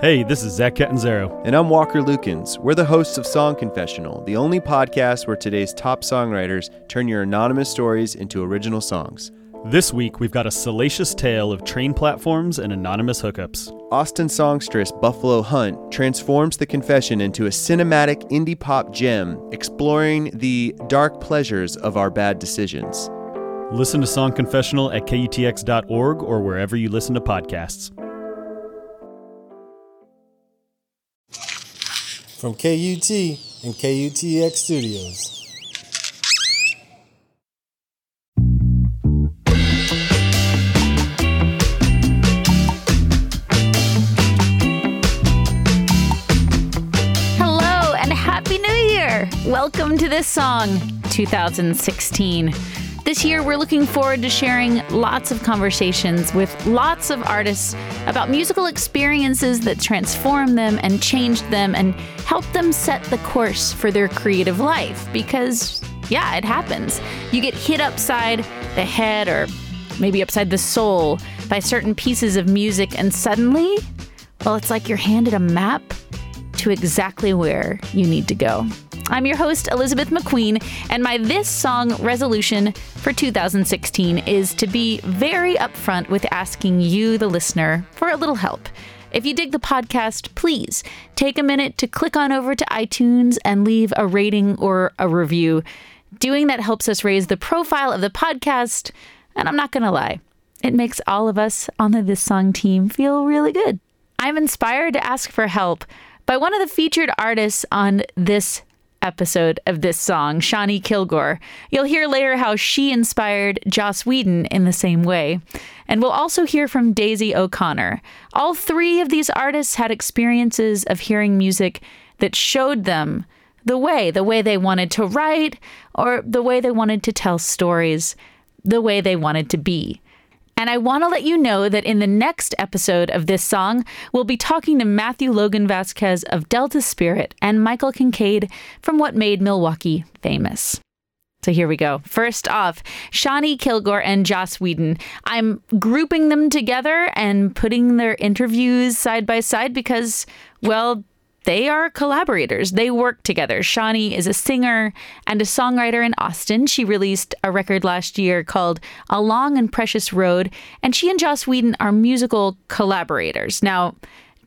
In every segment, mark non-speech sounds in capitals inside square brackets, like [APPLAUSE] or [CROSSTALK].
Hey, this is Zach Catanzaro. And I'm Walker Lukens. We're the hosts of Song Confessional, the only podcast where today's top songwriters turn your anonymous stories into original songs. This week, we've got a salacious tale of train platforms and anonymous hookups. Austin songstress Buffalo Hunt transforms the confession into a cinematic indie pop gem, exploring the dark pleasures of our bad decisions. Listen to Song Confessional at KUTX.org or wherever you listen to podcasts. From KUT and KUTX Studios. Hello and Happy New Year! Welcome to this song, 2016. This year, we're looking forward to sharing lots of conversations with lots of artists about musical experiences that transformed them and changed them and helped them set the course for their creative life. Because, yeah, it happens. You get hit upside the head or maybe upside the soul by certain pieces of music, and suddenly, well, it's like you're handed a map to exactly where you need to go. I'm your host, Elizabeth McQueen, and my This Song resolution for 2016 is to be very upfront with asking you, the listener, for a little help. If you dig the podcast, please take a minute to click on over to iTunes and leave a rating or a review. Doing that helps us raise the profile of the podcast, and I'm not going to lie, it makes all of us on the This Song team feel really good. I'm inspired to ask for help by one of the featured artists on this episode of this song, Shawnee Kilgore. You'll hear later how she inspired Joss Whedon in the same way. And we'll also hear from Daisy O'Connor. All three of these artists had experiences of hearing music that showed them the way, the way they wanted to write, or the way they wanted to tell stories, the way they wanted to be. And I want to let you know that in the next episode of this song, we'll be talking to Matthew Logan Vasquez of Delta Spirit and Michael Kincaid from What Made Milwaukee Famous. So here we go. First off, Shawnee Kilgore and Joss Whedon. I'm grouping them together and putting their interviews side by side because, well, they are collaborators. They work together. Shawnee is a singer and a songwriter in Austin. She released a record last year called A Long and Precious Road, and she and Joss Whedon are musical collaborators. Now,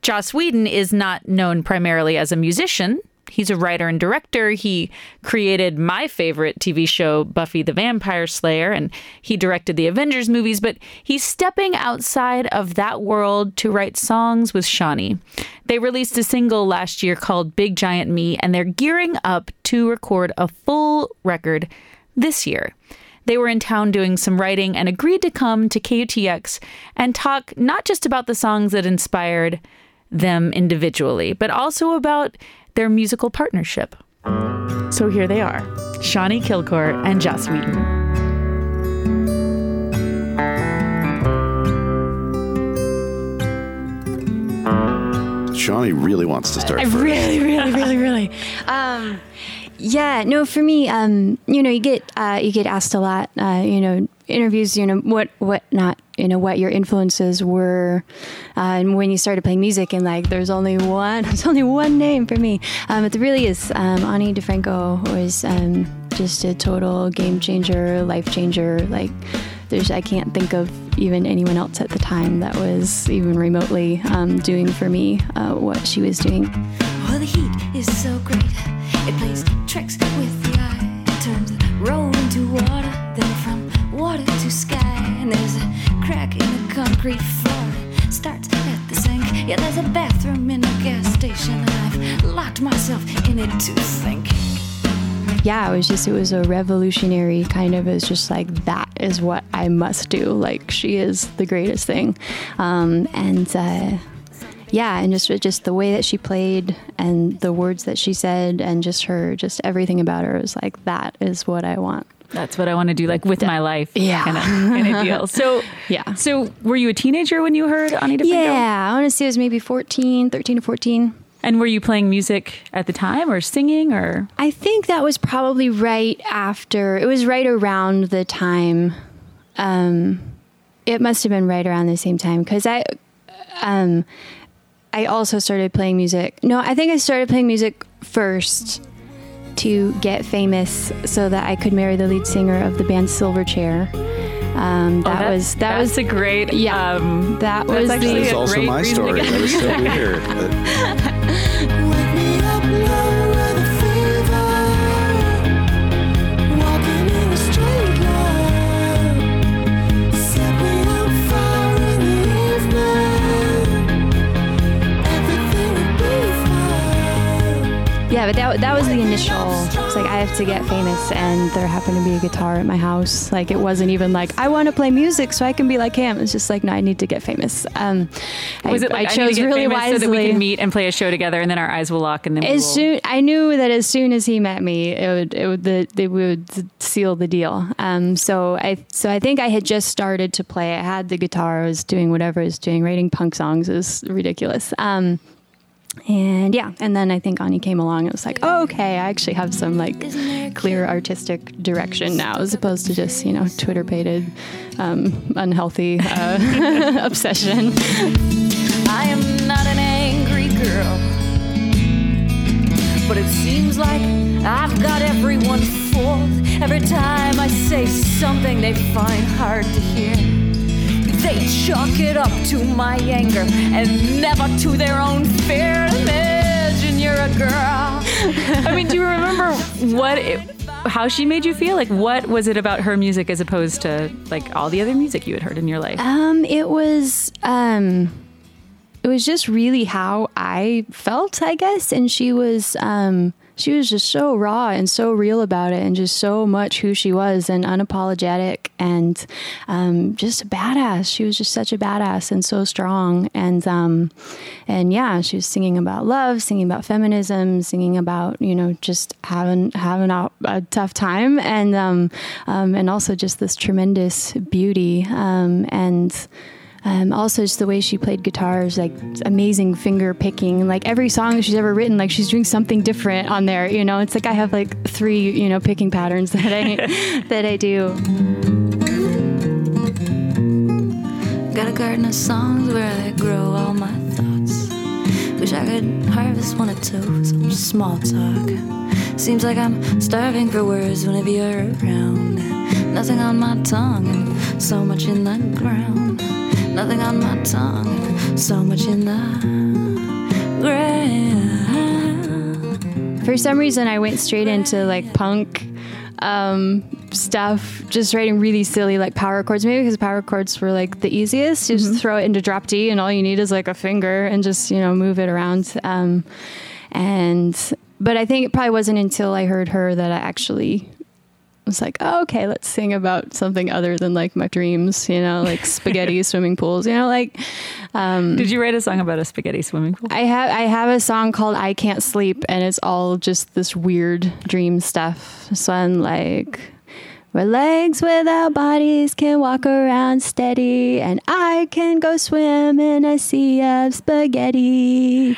Joss Whedon is not known primarily as a musician. He's a writer and director. He created my favorite TV show, Buffy the Vampire Slayer, and he directed the Avengers movies, but he's stepping outside of that world to write songs with Shawnee. They released a single last year called Big Giant Me, and they're gearing up to record a full record this year. They were in town doing some writing and agreed to come to KUTX and talk not just about the songs that inspired them individually, but also about their musical partnership. So here they are Shawnee Kilgore and Joss Whedon. Shawnee really wants to start [LAUGHS] I first. really, really, really, really. Um, yeah, no, for me, um, you know, you get uh, you get asked a lot, uh, you know, interviews, you know, what what not, you know, what your influences were, uh, and when you started playing music, and like, there's only one, [LAUGHS] there's only one name for me, um, it really is um, Ani DiFranco was um, just a total game changer, life changer, like. There's, I can't think of even anyone else at the time that was even remotely um, doing for me uh, what she was doing. Well, the heat is so great. It plays tricks with the eye. Road into water, concrete floor. Starts at the sink. Yeah, there's a bathroom in a gas station. And I've locked myself in it to think. yeah, it was just, it was a revolutionary kind of, it was just like, that is what I must do. Like, she is the greatest thing. Um, and, uh, yeah, and just just the way that she played and the words that she said and just her, just everything about her was like, that is what I want. That's what I want to do, like with my life, Yeah. kind of, kind of [LAUGHS] deal. So, Yeah. So, were you a teenager when you heard Ani DiFranco? Yeah, I want to say it was maybe 14, 13 to 14. And were you playing music at the time, or singing, or I think that was probably right after. It was right around the time. Um, it must have been right around the same time because I, um, I also started playing music. No, I think I started playing music first to get famous so that I could marry the lead singer of the band Silverchair. Um, that, that- was that was a great. Yeah. Um, that that's was actually the a also great my story. get That is so married. weird. [LAUGHS] but that, that was the initial. It's like I have to get famous, and there happened to be a guitar at my house. Like it wasn't even like I want to play music so I can be like him. It's just like no, I need to get famous. Um, Was I, it like I I, chose get really wisely. so that we can meet and play a show together, and then our eyes will lock, and then as will- soon I knew that as soon as he met me, it would it would the, they would seal the deal. Um, so I so I think I had just started to play. I had the guitar. I was doing whatever I was doing. Writing punk songs is ridiculous. Um, and yeah, and then I think Ani came along. It was like, oh, okay, I actually have some like clear artistic direction now, as opposed to just you know Twitter baited, um, unhealthy uh, [LAUGHS] obsession. I am not an angry girl. But it seems like I've got everyone fooled. Every time I say something they find hard to hear, they chalk it up to my anger and never to their own what it, how she made you feel? Like, what was it about her music as opposed to like all the other music you had heard in your life? Um, it was um, it was just really how I felt, I guess. And she was um, she was just so raw and so real about it, and just so much who she was, and unapologetic, and um, just a badass. She was just such a badass and so strong, and um, and yeah, she was singing about love, singing about feminism, singing about you know just having having a, a tough time, and um, um, and also just this tremendous beauty, um, and. Um, also, just the way she played guitars, like amazing finger picking. Like every song she's ever written, like she's doing something different on there. You know, it's like I have like three, you know, picking patterns that I [LAUGHS] that I do. Got a garden of songs where I grow all my thoughts. Wish I could harvest one or two, some small talk. Seems like I'm starving for words whenever you're around. Nothing on my tongue, and so much in the ground. Nothing on my tongue, so much in the ground. For some reason, I went straight into like punk um, stuff, just writing really silly like power chords. Maybe because power chords were like the easiest. You just throw it into drop D, and all you need is like a finger and just you know move it around. Um, and but I think it probably wasn't until I heard her that I actually was like, oh, okay, let's sing about something other than like my dreams. You know, like [LAUGHS] spaghetti swimming pools. You know, like. Um, Did you write a song about a spaghetti swimming pool? I have I have a song called I Can't Sleep and it's all just this weird dream stuff. So I'm like where legs without bodies can walk around steady and I can go swim in a sea of spaghetti.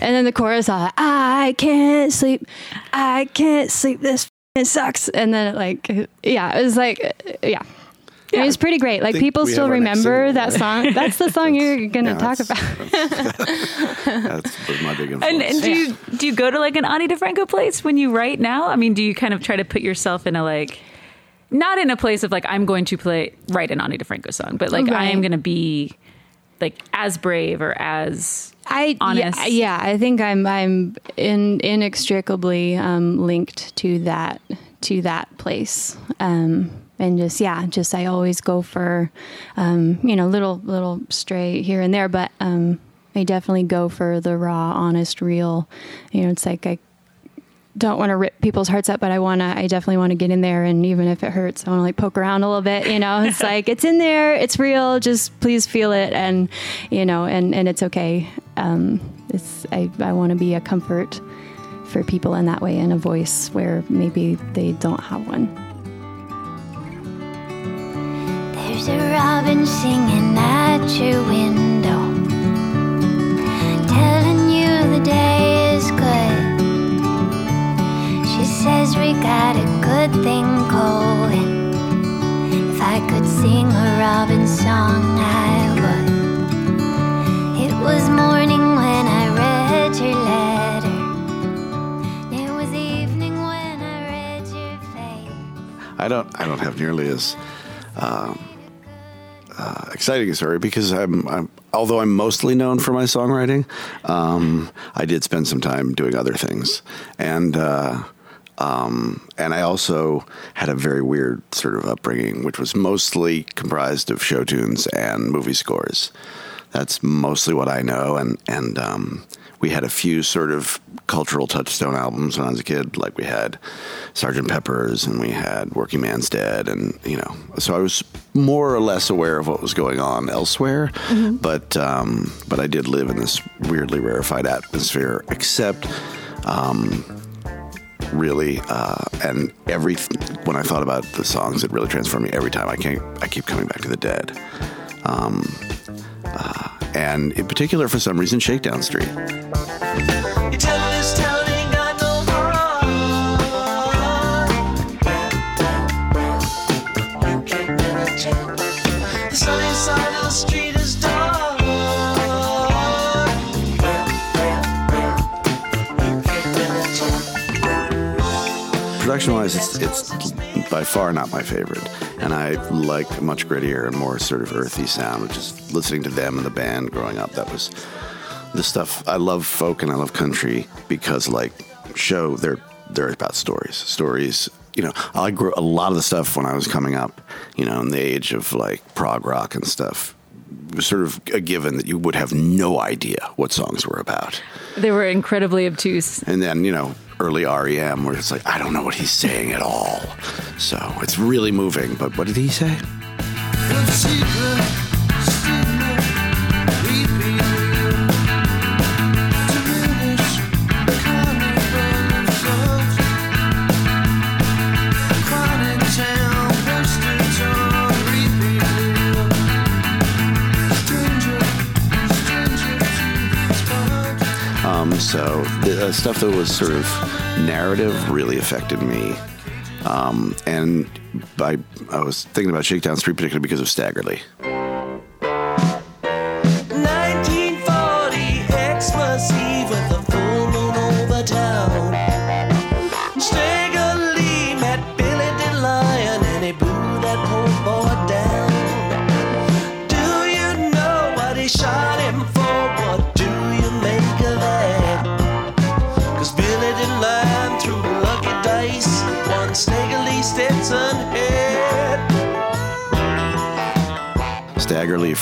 and then the chorus all I can't sleep. I can't sleep this it sucks. And then like yeah, it was like yeah. It was pretty great. Like people still have our next remember single, that right? song. That's the [LAUGHS] song you're gonna Yeah, talk that's- about. That's was my big influence. And, and do you do you go to like an Ani DiFranco place when you write now? I mean, do you kind of try to put yourself in a like, not in a place of like I'm going to play write an Ani DiFranco song, but like I am going to be like as brave or as I honest. Yeah, yeah, I think I'm I'm in, inextricably um, linked to that to that place. Um, and just yeah, just I always go for um, you know little little stray here and there, but um, I definitely go for the raw, honest, real. You know, it's like I don't want to rip people's hearts up, but I want to, I definitely want to get in there. And even if it hurts, I want to like poke around a little bit, you know, it's [LAUGHS] like, it's in there, it's real, just please feel it. And, you know, and, and it's okay. Um, it's, I, I want to be a comfort for people in that way and a voice where maybe they don't have one. There's a robin singing at your window, telling thing. If I could sing a robin song, I would. It was morning when I read your letter. It was evening when I read your face. I don't. I don't have nearly as. Um, uh, exciting story because I'm, I'm, although I'm mostly known for my songwriting, um, I did spend some time doing other things, and uh, um, and I also had a very weird sort of upbringing, which was mostly comprised of show tunes and movie scores. That's mostly what I know, and and um, we had a few sort of cultural touchstone albums when I was a kid. Like we had Sergeant Pepper's and we had Workingman's Dead, and you know, so I was more or less aware of what was going on elsewhere. But um, but I did live in this weirdly rarefied atmosphere, except. Um, really uh, and every when I thought about the songs it really transformed me every time. I can't I keep coming back to the dead. Um, uh, and in particular for some reason Shakedown Street production wise it's, it's by far not my favorite. And I like a much grittier and more sort of earthy sound which is listening to them and the band growing up. That was the stuff I love folk and I love country because like show they're they're about stories. Stories you know I grew a lot of the stuff when I was coming up you know in the age of like prog rock and stuff was sort of a given that you would have no idea what songs were about. They were incredibly obtuse. and then, you know, early REM where it's like, I don't know what he's saying at all. So it's really moving. But what did he say? So the stuff that was sort of narrative really affected me. Um, and I, I was thinking about Shakedown Street particularly because of Stagger Lee.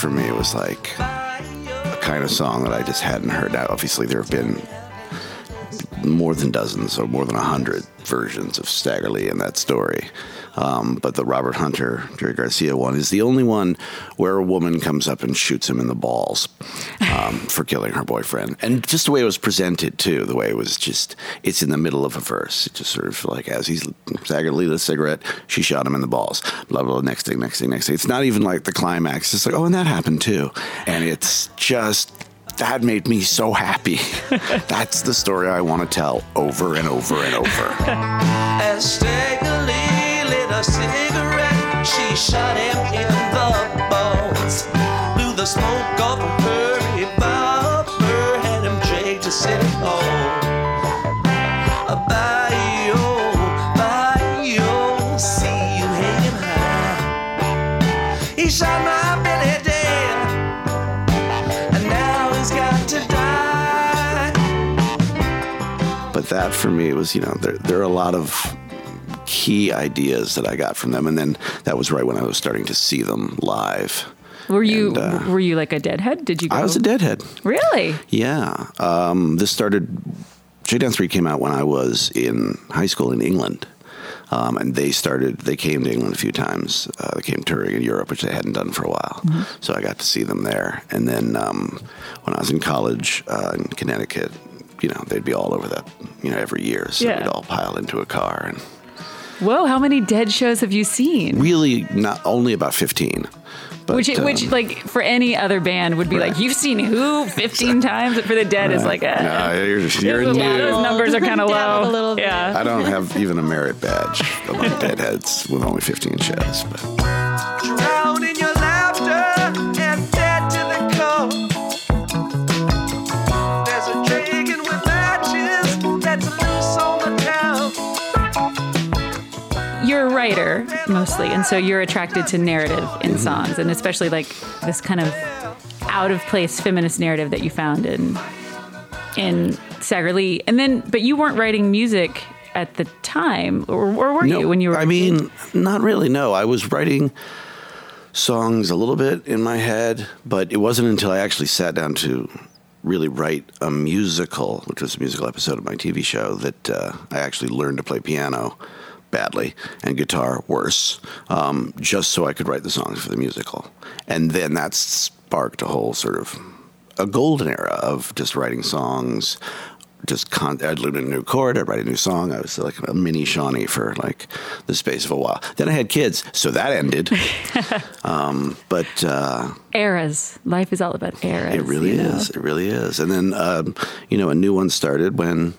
For me was like a kind of song that I just hadn't heard. Now, obviously, there have been more than dozens or more than a hundred versions of Stagger Lee in that story. Um, but the Robert Hunter, Jerry Garcia one is the only one where a woman comes up and shoots him in the balls um, [LAUGHS] for killing her boyfriend. And just the way it was presented, too, the way it was just, it's in the middle of a verse. It just sort of like as he's Stagger Lee lit a cigarette, she shot him in the balls. Blah, blah, blah, next thing, next thing, next thing. It's not even like the climax. It's like, oh, and that happened too. And it's just that made me so happy. [LAUGHS] That's the story I want to tell over and over and over. As Stagger Lee lit a cigarette, she shot him in the balls. Blew the smoke off of her revolver, had him dragged to City Hall. Bye-yo, but that for me was, you know, there, there are a lot of key ideas that I got from them. And then that was right when I was starting to see them live. Were you And, uh, were you like a deadhead? Did you? Go? I was a deadhead. Really? Yeah. Um, this started, Shakedown Street came out when I was in high school in England. Um, and they started, they came to England a few times. Uh, they came touring in Europe, which they hadn't done for a while. So I got to see them there. And then um, when I was in college uh, in Connecticut, you know, they'd be all over that, you know, every year. So Yeah. we'd all pile into a car. And Whoa! How many dead shows have you seen? really, not only about 15. But, which, um, which, like, for any other band would be like, you've seen who 15 times? But for the dead, is like, uh, no, you're, you're those, new. those numbers are kind of low. a little bit. yeah. I don't have even a merit badge among deadheads with only 15 shows. But writer. mostly, and so you're attracted to narrative in Mm-hmm. songs, and especially like this kind of out of place feminist narrative that you found in in Stagger Lee. And then, but you weren't writing music at the time, or, or were you when you were? I mean, not really. No, I was writing songs a little bit in my head, but it wasn't until I actually sat down to really write a musical, which was a musical episode of my TV show, that uh, I actually learned to play piano badly and guitar worse, um, just so I could write the songs for the musical. And then that sparked a whole sort of a golden era of just writing songs. Just con- I'd learn a new chord, I'd write a new song. I was like a mini Shawnee for like the space of a while. Then I had kids, so that ended. [LAUGHS] um, but uh, eras. Life is all about eras. it really you know? is. It really is. And then, um, you know, a new one started when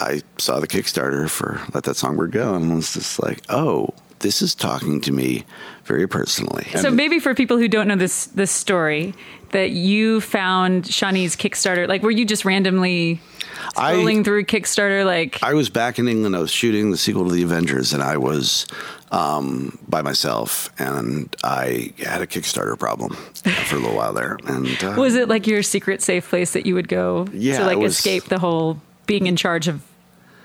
I saw the Kickstarter for Let That Songbird Go and was just like, oh, this is talking to me very personally. So And- maybe for people who don't know this this story, that you found Shawnee's Kickstarter, like were you just randomly I- scrolling through Kickstarter, like I was back in England. I was shooting the sequel to The Avengers, and I was um, by myself, and I had a Kickstarter problem for a little while there. And uh, was it like your secret safe place that you would go Yeah, to like was- escape the whole being in charge of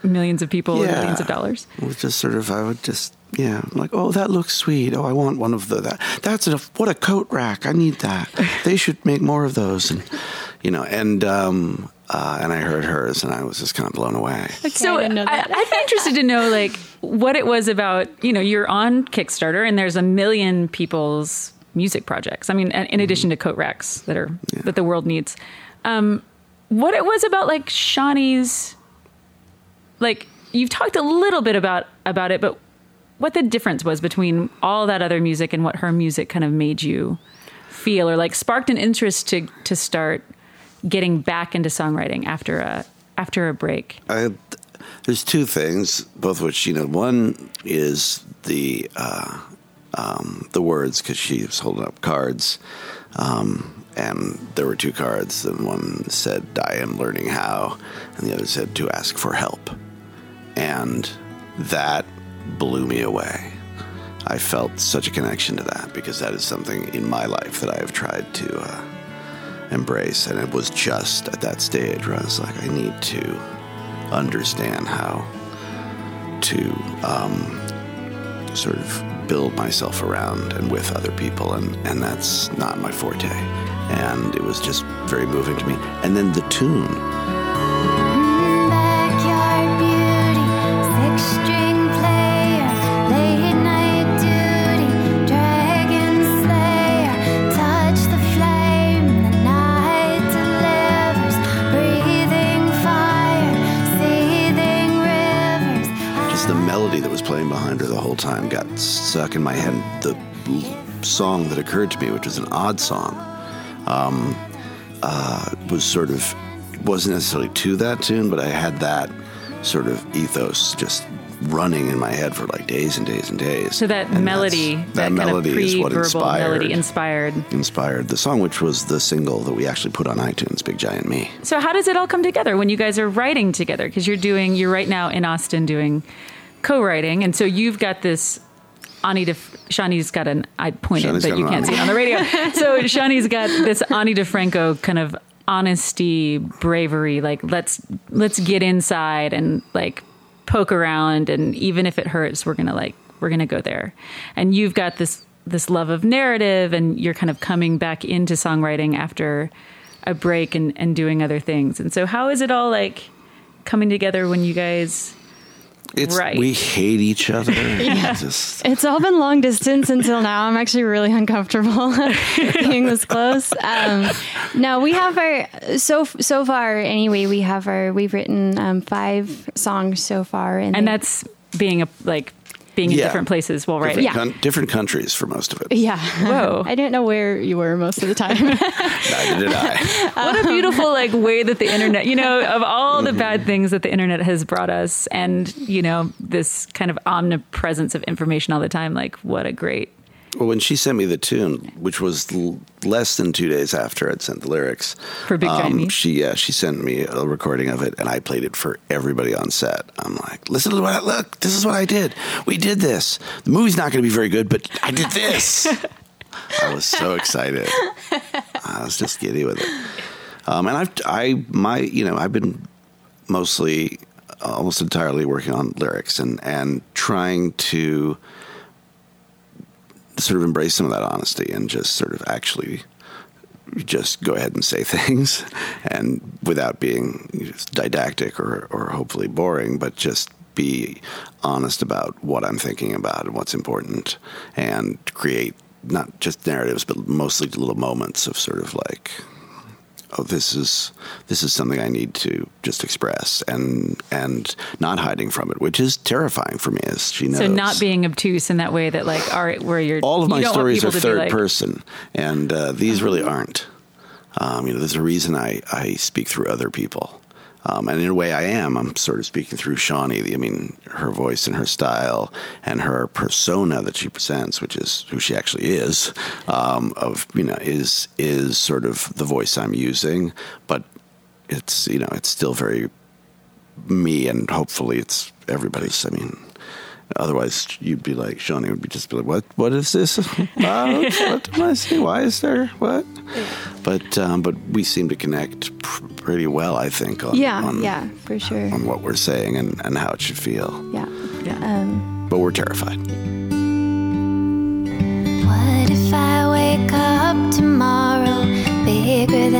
millions of people and Yeah. millions of dollars? It was just sort of, I would just, yeah, like, oh, that looks sweet. Oh, I want one of the that. That's a what a coat rack. I need that. [LAUGHS] They should make more of those, and you know, and um, uh, and I heard hers, and I was just kind of blown away. So I I, I'd be interested to know like what it was about. You know, you're on Kickstarter and there's a million people's music projects. I mean, in in addition to coat racks that are that the world needs. Um, what it was about like Shawnee's, like you've talked a little bit about about it, but what the difference was between all that other music and what her music kind of made you feel, or like sparked an interest to to start getting back into songwriting after a after a break. I, there's two things, both which you know. One is the uh, um, the words because she was holding up cards, um, and there were two cards, and one said "I am learning how," and the other said "to ask for help," and that blew me away. I felt such a connection to that because that is something in my life that I have tried to uh, embrace. And it was just at that stage where I was like, I need to understand how to um, sort of build myself around and with other people. And, and that's not my forte. And it was just very moving to me. And then the tune. Backyard beauty, six string player, late night duty, dragon slayer, touch the flame, the night delivers, breathing fire, seething rivers. just the melody that was playing behind her the whole time got stuck in my head. The song that occurred to me, which was an odd song, um, uh, was sort of wasn't necessarily to that tune, but I had that sort of ethos just running in my head for like days and days and days. So that And melody, that's- that, melody kind of is what inspired melody inspired. inspired the song, which was the single that we actually put on iTunes, "Big Giant Me." So how does it all come together when you guys are writing together? Because you're doing, you're right now in Austin doing co-writing, and so you've got this. Ani Def- Shawnee's got an I pointed, but you can't see it on the radio. [LAUGHS] so Shawnee's got this Ani DiFranco kind of honesty, bravery. Like let's let's get inside and like poke around, and even if it hurts, we're gonna like we're gonna go there. And you've got this this love of narrative, and you're kind of coming back into songwriting after a break and, and doing other things. And so, how is it all like coming together when you guys? It's Right. we hate each other. [LAUGHS] Just It's all been long distance until now. I'm actually really uncomfortable [LAUGHS] being this close. Um, no, we have our so so far anyway. We have our we've written um, five songs so far, and, And they- that's being a like being in different places while writing. different, Yeah. coun- different countries for most of it. yeah. Whoa. [LAUGHS] I didn't know where you were most of the time. [LAUGHS] Neither did I. [LAUGHS] What a beautiful like way that the internet, you know, of all the mm-hmm. bad things that the internet has brought us, and you know this kind of omnipresence of information all the time. Like, what a great Well, when she sent me the tune, which was l- less than two days after I'd sent the lyrics, For Big Giant Me? she yeah she sent me a recording of it, and I played it for everybody on set. I'm like, listen to what I look. This is what I did. We did this. The movie's not going to be very good, but I did this. I was so excited. I was just giddy with it. Um, and I've I my you know I've been mostly almost entirely working on lyrics and and trying to sort of embrace some of that honesty and just sort of actually just go ahead and say [LAUGHS] things and without being didactic or, or hopefully boring, but just be honest about what I'm thinking about and what's important and create not just narratives, but mostly little moments of sort of like, oh, this is this is something I need to just express and and not hiding from it, which is terrifying for me, as she knows. So not being obtuse in that way that like, all right, where you're all of my stories are people to be third like- person, and uh, these really aren't. Um, you know, there's a reason I, I speak through other people. Um, and in a way, I am. I'm sort of speaking through Shawnee. I mean, her voice and her style and her persona that she presents, which is who she actually is. Um, of you know, is is sort of the voice I'm using, but it's you know, it's still very me, and hopefully, it's everybody's. I mean, otherwise, you'd be like Shawnee would be just be like, "What? What is this about? [LAUGHS] what am I saying? Why is there what?" But um, but we seem to connect pr- pretty well, I think. On, Yeah, on, yeah, for sure. on what we're saying and, and how it should feel. Yeah. Um, But we're terrified. What if I wake up tomorrow bigger than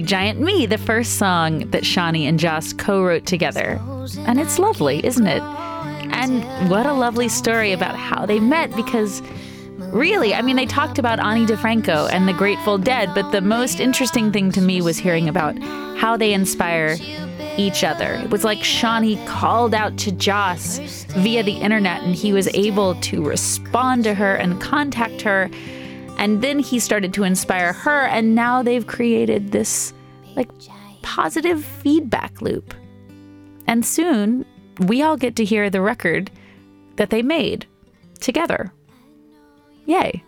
Big Giant Me, the first song that Shawnee and Joss co wrote together. And it's lovely, isn't it? And what a lovely story about how they met because really, I mean, they talked about Ani DiFranco and the Grateful Dead, but the most interesting thing to me was hearing about how they inspire each other. It was like Shawnee called out to Joss via the internet and he was able to respond to her and contact her. And then he started to inspire her, and now they've created this like positive feedback loop. And soon we all get to hear the record that they made together. Yay.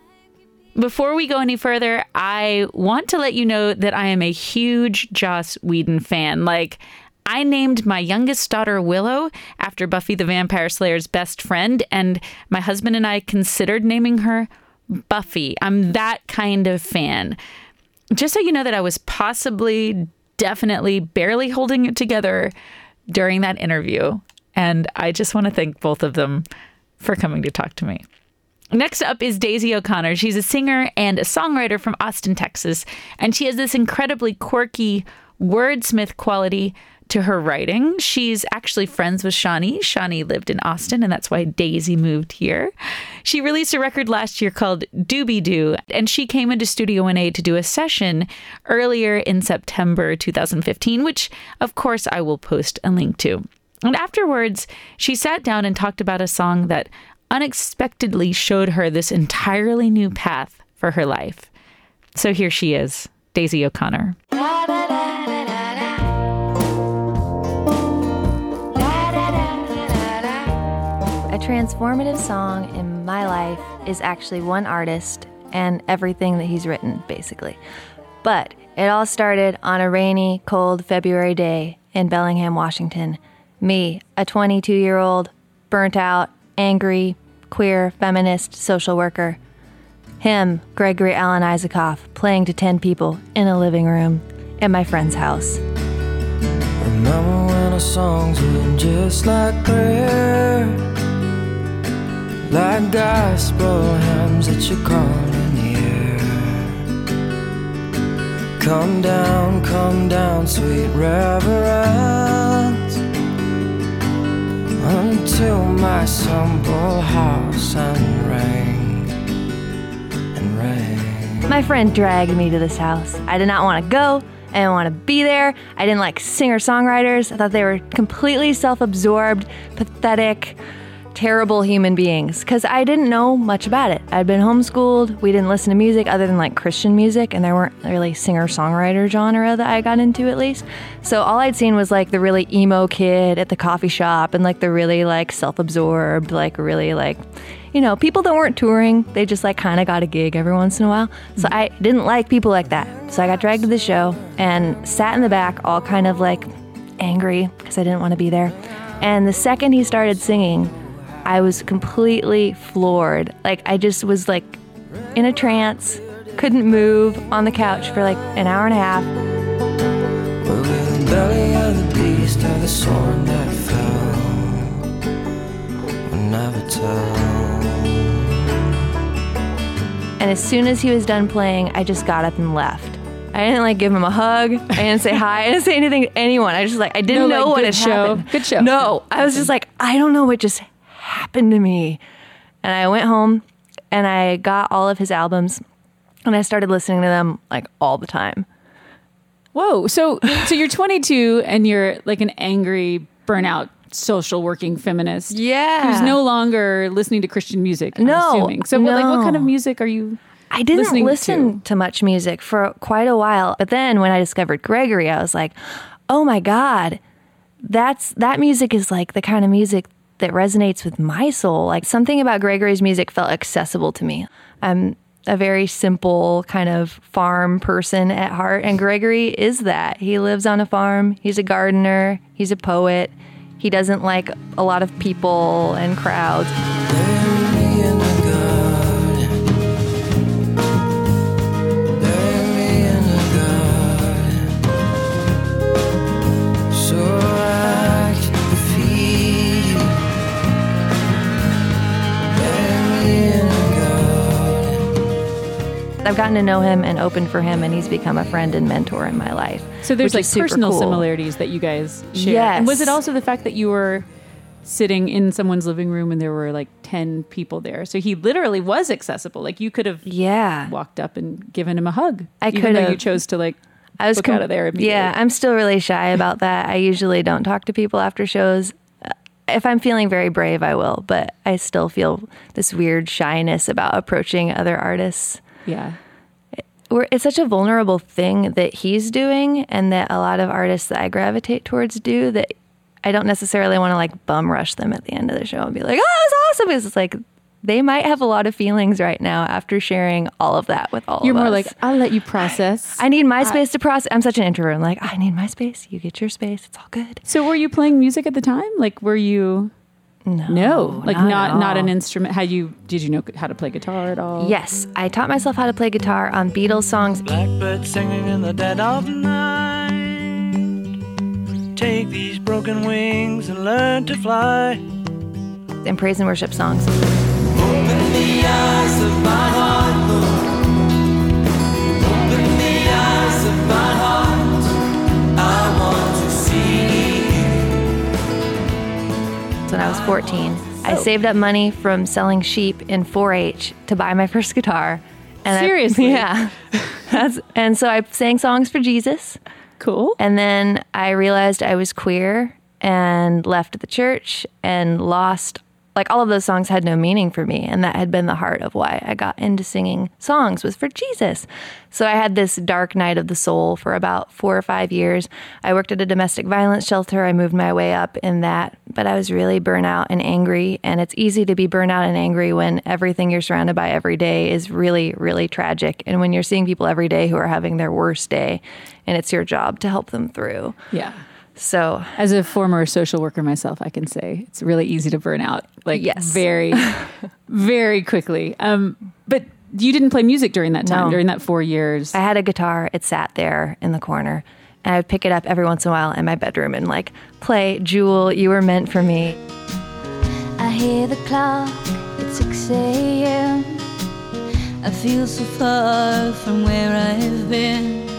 Before we go any further, I want to let you know that I am a huge Joss Whedon fan. Like, I named my youngest daughter Willow after Buffy the Vampire Slayer's best friend, and my husband and I considered naming her Buffy. I'm that kind of fan. Just so you know that I was possibly, definitely, barely holding it together during that interview. And I just want to thank both of them for coming to talk to me. Next up is Daisy O'Connor. She's a singer and a songwriter from Austin, Texas, and she has this incredibly quirky wordsmith quality to her writing. She's actually friends with Shawnee. Shawnee lived in Austin, and that's why Daisy moved here. She released a record last year called Doobie Doo, and she came into Studio 1A to do a session earlier in September 2015, which, of course, I will post a link to. And afterwards, she sat down and talked about a song that unexpectedly showed her this entirely new path for her life. So here she is, Daisy O'Connor. Transformative song in my life is actually one artist and everything that he's written, basically. But it all started on a rainy, cold February day in Bellingham, Washington. Me, a 22 year old, burnt out, angry, queer, feminist social worker. Him, Gregory Alan Isakov, playing to 10 people in a living room at my friend's house. Remember when our songs were just like prayer, like gospel hymns that you call in the air. Come down, come down, sweet reverence, until my simple house and rain and rain. My friend dragged me to this house. I did not want to go. I didn't want to be there. I didn't like singer songwriters. I thought they were completely self absorbed, pathetic, terrible human beings because I didn't know much about it. I'd been homeschooled. We didn't listen to music other than like Christian music, and there weren't really singer songwriter genre that I got into at least. So all I'd seen was like the really emo kid at the coffee shop and like the really like self absorbed, like really like you know, people that weren't touring, they just like kind of got a gig every once in a while. So I didn't like people like that. So I got dragged to the show and sat in the back, all kind of like angry because I didn't want to be there. And the second he started singing, I was completely floored. Like I just was like in a trance, couldn't move on the couch for like an hour and a half. Will be the belly of the beast or the sword that fell? We'll never tell. And as soon as he was done playing, I just got up and left. I didn't like give him a hug. I didn't say hi. I didn't say anything to anyone. I just like I didn't No, know like, what good had show. happened. Good show. No, I was just like I don't know what just happened to me. And I went home and I got all of his albums and I started listening to them like all the time. Whoa. So [LAUGHS] so you're 22 and you're like an angry burnout social working feminist. Yeah. Who's no longer listening to Christian music. I'm No, assuming. So what, like what kind of music are you I didn't listen to? to much music for quite a while. But then when I discovered Gregory, I was like, "Oh my god. That's that music is like the kind of music that resonates with my soul. Like something about Gregory's music felt accessible to me. I'm a very simple kind of farm person at heart and Gregory is that. He lives on a farm. He's a gardener, he's a poet. He doesn't like a lot of people and crowds. I've gotten to know him and opened for him and he's become a friend and mentor in my life. So there's like personal cool. similarities that you guys share. And was it also the fact that you were sitting in someone's living room and there were like 10 people there? So he literally was accessible. Like you could have Yeah. walked up and given him a hug. I could though you chose to like I was com- out of there. Yeah, I'm still really shy about that. I usually don't talk to people after shows. Uh, If I'm feeling very brave, I will, but I still feel this weird shyness about approaching other artists. Yeah. We're, it's such a vulnerable thing that he's doing, and that a lot of artists that I gravitate towards do. That I don't necessarily want to like bum rush them at the end of the show and be like, "Oh, it's awesome!" Because it's like they might have a lot of feelings right now after sharing all of that with all You're of more like, I'll let you process. I need my space to process. I'm such an introvert. I'm like, I need my space. You get your space. It's all good. So were you playing music at the time? Like were you No, No, like not not not, an instrument. How you did you know how to play guitar at all? Yes, I taught myself how to play guitar on Beatles songs. Blackbird singing in the dead of night. Take these broken wings and learn to fly. and praise and worship songs. When I was 14. I oh. saved up money from selling sheep in 4-H to buy my [LAUGHS] first guitar. And I- Seriously? [LAUGHS] yeah. That's, and so I sang songs for Jesus. Cool. And then I realized I was queer and left the church and lost like all of those songs had no meaning for me and that had been the heart of why I got into singing songs was for Jesus. So I had this dark night of the soul for about 4 or 5 years. I worked at a domestic violence shelter. I moved my way up in that, but I was really burnout and angry and it's easy to be burnout and angry when everything you're surrounded by every day is really really tragic and when you're seeing people every day who are having their worst day and it's your job to help them through. Yeah. So, As a former social worker myself, I can say it's really easy to burn out, like Yes. very, very quickly. Um, but you didn't play music during that time, No. during that four years. I had a guitar, it sat there in the corner, and I would pick it up every once in a while in my bedroom and like play Jewel, You Were Meant for Me. I hear the clock, it's 6 a.m. I feel so far from where I've been.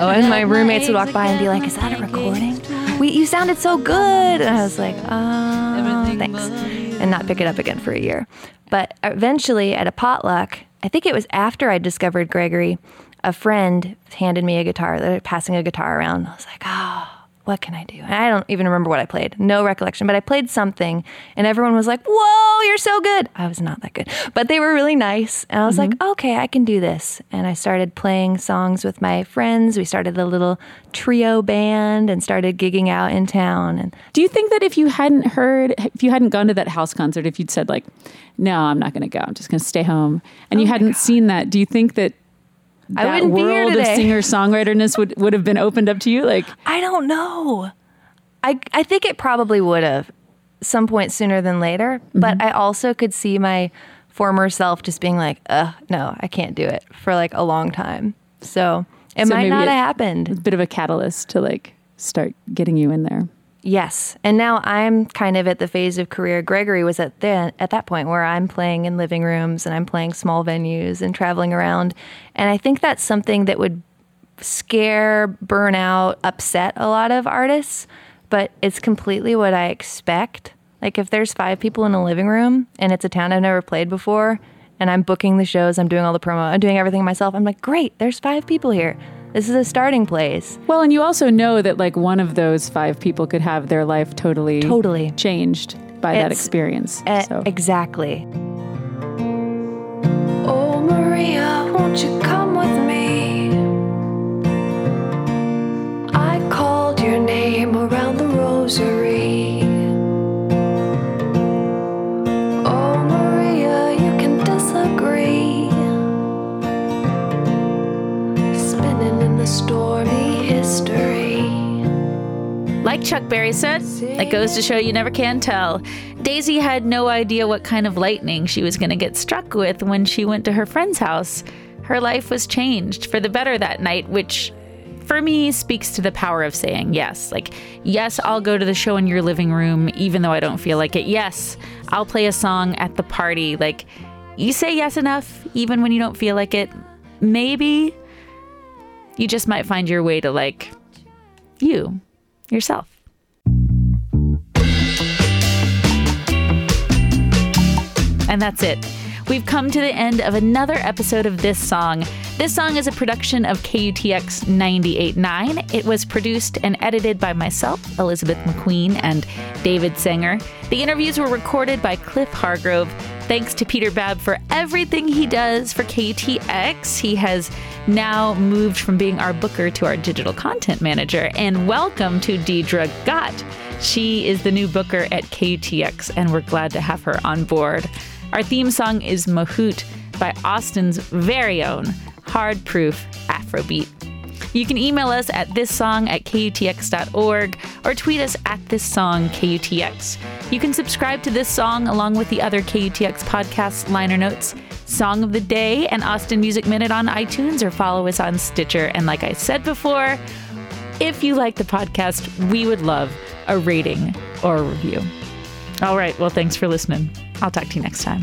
Oh, and my roommates would walk by and be like, "Is that a recording? We, you sounded so good." And I was like, "Uh, thanks," and not pick it up again for a year. But eventually, at a potluck, I think it was after I discovered Gregory, a friend handed me a guitar. They were passing a guitar around. I was like, "Oh, what can I do?" And I don't even remember what I played. No recollection, but I played something, and everyone was like, "Whoa, you're so good!" I was not that good, but they were really nice, and I was like, mm-hmm. "Okay, I can do this." And I started playing songs with my friends. We started a little trio band and started gigging out in town. And Do you think that if you hadn't heard, if you hadn't gone to that house concert, if you'd said like, "No, I'm not going to go. I'm just going to stay home," and you oh hadn't seen that, do you think that I that wouldn't be here of singer songwriterness would would have been opened up to you? Like, I don't know. I I think it probably would have some point sooner than later, mm-hmm. but I also could see my former self just being like, "Ugh, no, I can't do it" for like a long time. So it So might not have happened. It's a bit of a catalyst to like start getting you in there. Yes, and now I'm kind of at the phase of career Gregory was at then at that point where I'm playing in living rooms and I'm playing small venues and traveling around, and I think that's something that would scare, burn out, upset a lot of artists, but it's completely what I expect. Like if there's five people in a living room and it's a town I've never played before, and I'm booking the shows, I'm doing all the promo, I'm doing everything myself. I'm like, great, there's five people here. This is a starting place. Well, and you also know that like one of those five people could have their life totally Totally. changed by that experience. Eh, so Exactly. Oh, Maria, won't you come with me? I called your name around the rosary. Like Chuck Berry said, it goes to show you never can tell. Daisy had no idea what kind of lightning she was going to get struck with when she went to her friend's house. Her life was changed for the better that night, which for me speaks to the power of saying yes. Like, yes, I'll go to the show in your living room even though I don't feel like it. Yes, I'll play a song at the party. Like, you say yes enough even when you don't feel like it. Maybe you just might find your way to like you yourself. And that's it. We've come to the end of another episode of This Song. This song is a production of KUTX 98.9. It was produced and edited by myself, Elizabeth McQueen, and David Sanger. The interviews were recorded by Cliff Hargrove. Thanks to Peter Babb for everything he does for KUTX. He has now moved from being our booker to our digital content manager. And welcome to Deidre Gott. She is the new booker at KUTX, and we're glad to have her on board. Our theme song is Mahout by Austin's very own hard proof Afrobeat. You can email us at this song at kutx.org or tweet us at this song KUTX. You can subscribe to this song along with the other KUTX podcast liner notes, Song of the Day, and Austin Music Minute on iTunes or follow us on Stitcher. And like I said before, if you like the podcast, we would love a rating or a review. All right. Well, thanks for listening. I'll talk to you next time.